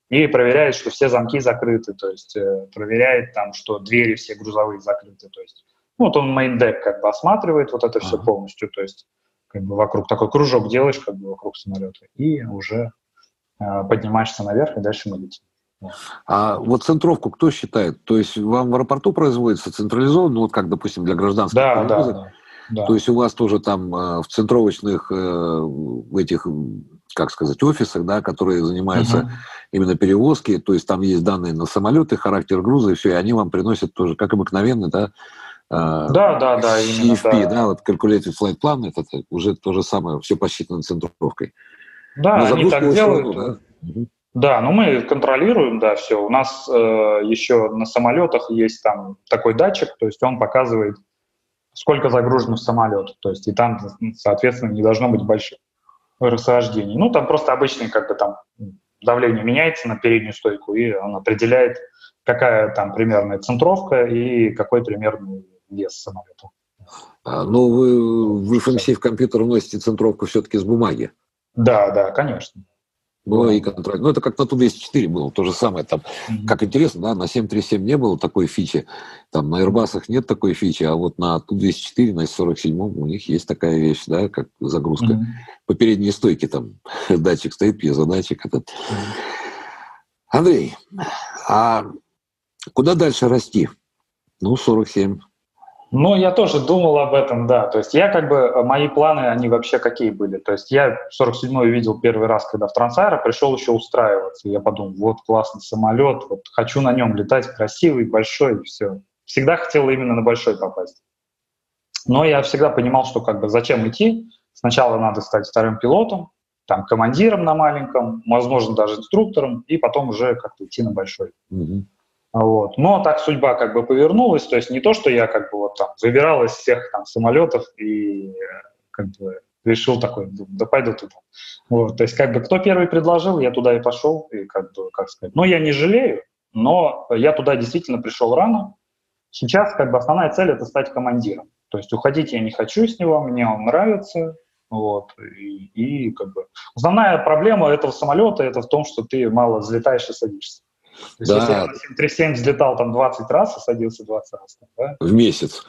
И проверяет, что все замки закрыты, то есть э, проверяет там, что двери все грузовые закрыты, то есть ну, вот он deck как бы осматривает вот это все полностью, то есть как бы вокруг такой кружок делаешь как бы вокруг самолета и уже э, поднимаешься наверх и дальше мы летим. А вот центровку кто считает? То есть вам в аэропорту производится централизованно, ну вот как, допустим, для гражданских да, перевозок? Да, да. Да. То есть у вас тоже там э, в центровочных э, в этих, как сказать, офисах, да, которые занимаются угу. именно перевозки, то есть там есть данные на самолеты, характер груза и все, и они вам приносят тоже, как обыкновенно, да, э, да, да, да, именно, CFP, да. да, вот Calculated Flight Plan, это уже то же самое, все посчитано центровкой. Да, они так делают. Да? Да, ну мы контролируем, да, все. У нас э, еще на самолетах есть там такой датчик, то есть он показывает сколько загружено в самолет. То есть и там, соответственно, не должно быть больших расхождений. Ну, там просто обычный как бы там давление меняется на переднюю стойку, и он определяет, какая там примерная центровка и какой примерный вес самолета. А, ну, вы в FMC в компьютер вносите центровку все-таки с бумаги. Да, да, конечно. Было и контроль. Ну, это как на Ту-204 было, то же самое. Там, mm-hmm. Как интересно, да, на 737 не было такой фичи, там на Airbus нет такой фичи, а вот на Ту-204, на 47 у них есть такая вещь, да, как загрузка. Mm-hmm. По передней стойке там датчик стоит, пьезодатчик этот. Mm-hmm. Андрей, а куда дальше расти? Ну, 47. Ну, я тоже думал об этом, да. То есть я как бы, э, мои планы, они вообще какие были? То есть я 47-й видел первый раз, когда в Трансайра пришел еще устраиваться. Я подумал, вот классный самолет, вот хочу на нем летать, красивый, большой, и все. Всегда хотел именно на большой попасть. Но я всегда понимал, что как бы зачем идти. Сначала надо стать вторым пилотом, там командиром на маленьком, возможно, даже инструктором, и потом уже как-то идти на большой. Mm-hmm. Вот. Но так судьба как бы повернулась, то есть не то, что я как бы вот там выбирал из всех там самолетов и э, как бы решил такой, да пойду туда. Вот. То есть как бы кто первый предложил, я туда и пошел, и как бы, как сказать, ну я не жалею, но я туда действительно пришел рано. Сейчас как бы основная цель это стать командиром. То есть уходить я не хочу с него, мне он нравится, вот, и, и как бы основная проблема этого самолета это в том, что ты мало взлетаешь и садишься. То есть, да. если я на 737 взлетал там 20 раз и садился 20 раз. Там, да? В месяц.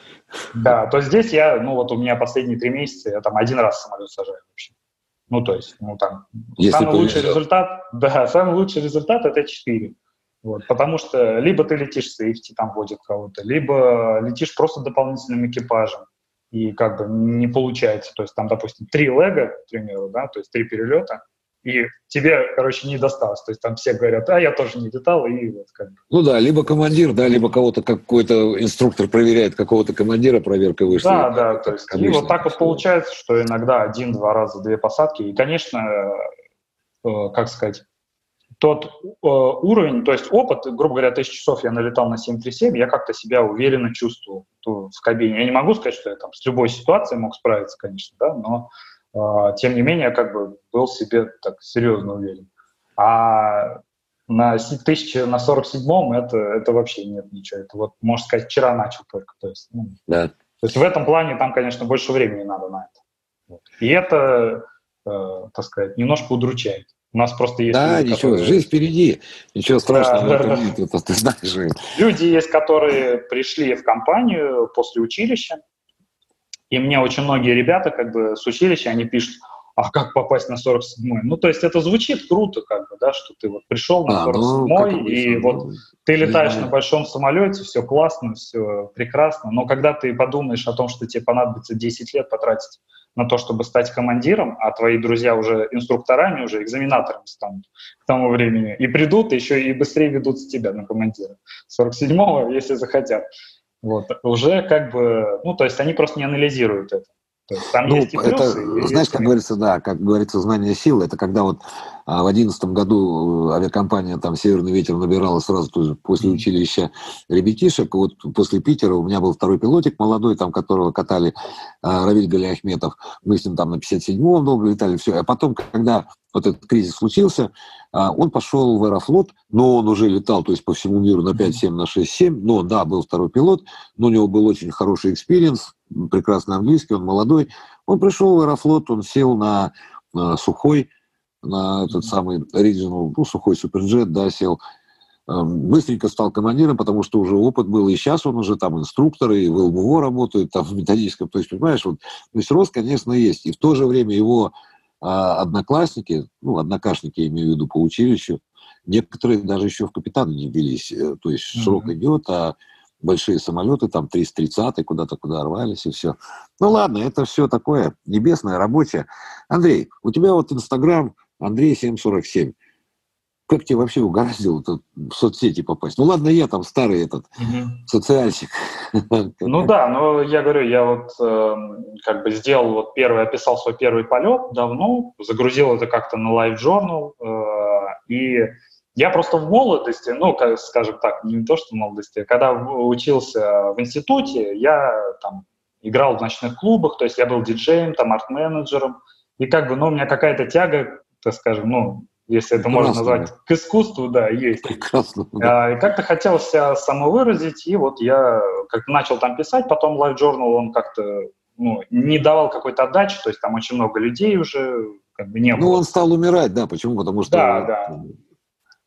Да, то здесь я, ну вот у меня последние три месяца, я там один раз самолет сажаю вообще. Ну, то есть, ну там, если самый повезет. лучший результат, да, самый лучший результат это 4. Вот, потому что либо ты летишь сейфти, там водит кого-то, либо летишь просто дополнительным экипажем, и как бы не получается. То есть там, допустим, три лега, к примеру, да, то есть три перелета, и тебе, короче, не досталось. То есть там все говорят, а я тоже не летал, и вот как бы. Ну да, либо командир, да, либо кого-то какой-то инструктор проверяет какого-то командира, проверка вышла. Да, да, то есть и вот так вот получается, что иногда один-два раза две посадки, и, конечно, э, как сказать, тот э, уровень, то есть опыт, грубо говоря, тысяч часов я налетал на 737, я как-то себя уверенно чувствовал в кабине. Я не могу сказать, что я там с любой ситуацией мог справиться, конечно, да, но тем не менее, как бы был себе так серьезно уверен. А на 1000, на 47-м это, это вообще нет ничего. Это вот, можно сказать, вчера начал только. То есть, ну, да. то есть в этом плане там, конечно, больше времени надо на это. И это, э, так сказать, немножко удручает. У нас просто есть... Да, люди, ничего, которые... жизнь впереди, ничего страшного да, да, нет, это, ты знаешь. Люди есть, которые пришли в компанию после училища, и мне очень многие ребята как бы с училища, они пишут, а как попасть на 47-й? Ну, то есть это звучит круто, как бы, да, что ты вот пришел на 47-й, а, ну, и вот ты летаешь на большом самолете, все классно, все прекрасно, но когда ты подумаешь о том, что тебе понадобится 10 лет потратить на то, чтобы стать командиром, а твои друзья уже инструкторами, уже экзаменаторами станут к тому времени, и придут еще и быстрее ведут с тебя на командира. 47-го, если захотят. Вот, уже как бы, ну, то есть они просто не анализируют это. То есть там ну, есть и плюсы, это, и знаешь, как говорится, да, как говорится, знание силы, это когда вот а, в одиннадцатом году э, авиакомпания там «Северный ветер» набирала сразу тоже после училища ребятишек. Вот после Питера у меня был второй пилотик молодой, там которого катали а, Равиль Галиахметов. Мы с ним там на 57-м долго летали, все. А потом, когда вот этот кризис случился, а, он пошел в Аэрофлот, но он уже летал, то есть по всему миру на 5-7, на 6-7, но да, был второй пилот, но у него был очень хороший experience, прекрасный английский, он молодой. Он пришел в Аэрофлот, он сел на, на сухой, на этот самый Regional, ну, сухой суперджет, да, сел. Эм, быстренько стал командиром, потому что уже опыт был, и сейчас он уже там инструктор, и в ЛБО работает, там в методическом, то есть, понимаешь, вот, то есть рост, конечно, есть. И в то же время его а, одноклассники, ну, однокашники, я имею в виду по училищу, некоторые даже еще в капитаны не ввелись, э, то есть mm-hmm. срок идет, а большие самолеты, там 330 куда-то куда рвались и все. Ну ладно, это все такое небесное, рабочее. Андрей, у тебя вот Инстаграм Андрей 747. Как тебе вообще угораздило в соцсети попасть? Ну ладно, я там старый этот угу. социальщик. Ну да, но я говорю, я вот э, как бы сделал вот первый, описал свой первый полет давно, загрузил это как-то на Live Journal, э, и я просто в молодости, ну, как, скажем так, не то, что в молодости, а когда учился в институте, я там играл в ночных клубах, то есть я был диджеем, там, арт-менеджером, и как бы, ну, у меня какая-то тяга, так скажем, ну, если это Прекрасно. можно назвать, к искусству, да, есть. Прекрасно. Да. А, и как-то хотел себя самовыразить, и вот я как-то начал там писать, потом Live Journal, он как-то ну, не давал какой-то отдачи, то есть там очень много людей уже как бы не ну, было. Ну, он стал умирать, да, почему? Потому что... Да, да.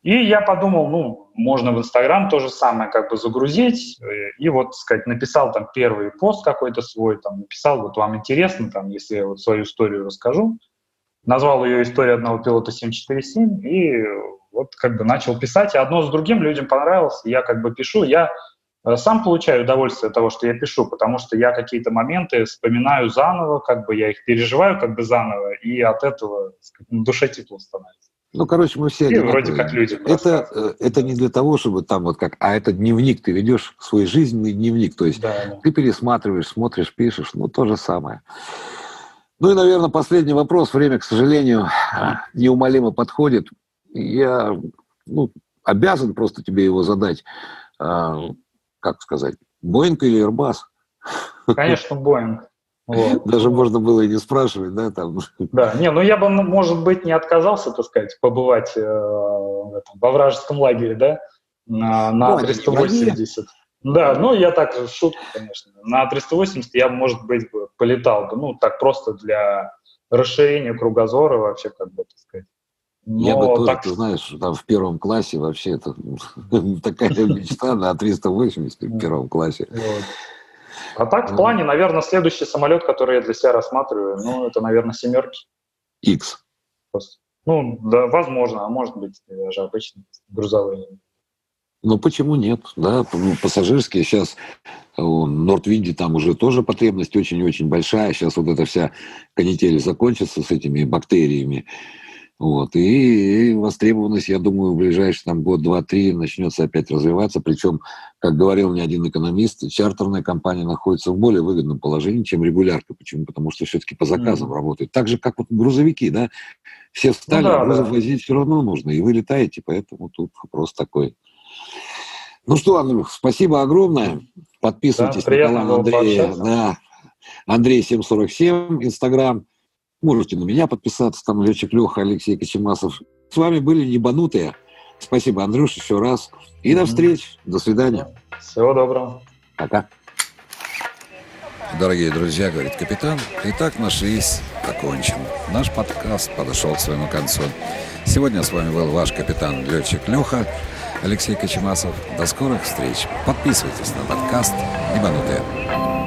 И я подумал, ну, можно в Инстаграм то же самое как бы загрузить, и вот, сказать, написал там первый пост какой-то свой, там, написал, вот вам интересно, там, если я вот свою историю расскажу, назвал ее «История одного пилота 747», и вот как бы начал писать, и одно с другим людям понравилось, я как бы пишу, я э, сам получаю удовольствие от того, что я пишу, потому что я какие-то моменты вспоминаю заново, как бы я их переживаю как бы заново, и от этого сказать, на душе тепло становится. Ну, короче, мы все... И вроде как люди. Это, э, это не для того, чтобы там вот как... А это дневник, ты ведешь свой жизненный дневник. То есть да, ты пересматриваешь, смотришь, пишешь, ну, то же самое. Ну и, наверное, последний вопрос. Время, к сожалению, неумолимо подходит. Я ну, обязан просто тебе его задать. А, как сказать, Боинг или Airbus? Конечно, Боинг. Вот. Даже можно было и не спрашивать, да, там. Да, не, ну я бы, может быть, не отказался, так сказать, побывать э, во вражеском лагере, да, на, на ну, 380. Да, ну я так, шутка, конечно. На 380 я, может быть, бы полетал бы, ну так просто для расширения кругозора вообще, как бы, так сказать. Но я бы тоже, так... ты знаешь, там в первом классе вообще это такая мечта на 380 в первом классе. Вот. А так, в плане, наверное, следующий самолет, который я для себя рассматриваю, ну, это, наверное, семерки. X. Ну, да, возможно, а может быть, даже обычный грузовые. Ну, почему нет? Да, ну, пассажирские сейчас в Нортвинде там уже тоже потребность очень-очень большая. Сейчас вот эта вся канитель закончится с этими бактериями. Вот. И, и востребованность, я думаю, в ближайший там, год, два, три начнется опять развиваться. Причем, как говорил мне один экономист, чартерная компания находится в более выгодном положении, чем регулярка. Почему? Потому что все-таки по заказам mm. работают. Так же, как вот грузовики, да? Все встали, ну, да, грузов да. возить все равно нужно, и вы летаете, поэтому тут вопрос такой. Ну что, Андрюх, спасибо огромное. Подписывайтесь да, на канал Андрея. Да, Андрей 747, Инстаграм. Можете на меня подписаться, там летчик Леха, Алексей Кочемасов. С вами были Небанутые. Спасибо, Андрюш, еще раз. И до встреч. До свидания. Всего доброго. Пока. Дорогие друзья, говорит капитан, итак наш рейс окончен. Наш подкаст подошел к своему концу. Сегодня с вами был ваш капитан-летчик Леха, Алексей Кочемасов. До скорых встреч. Подписывайтесь на подкаст «Небанутые».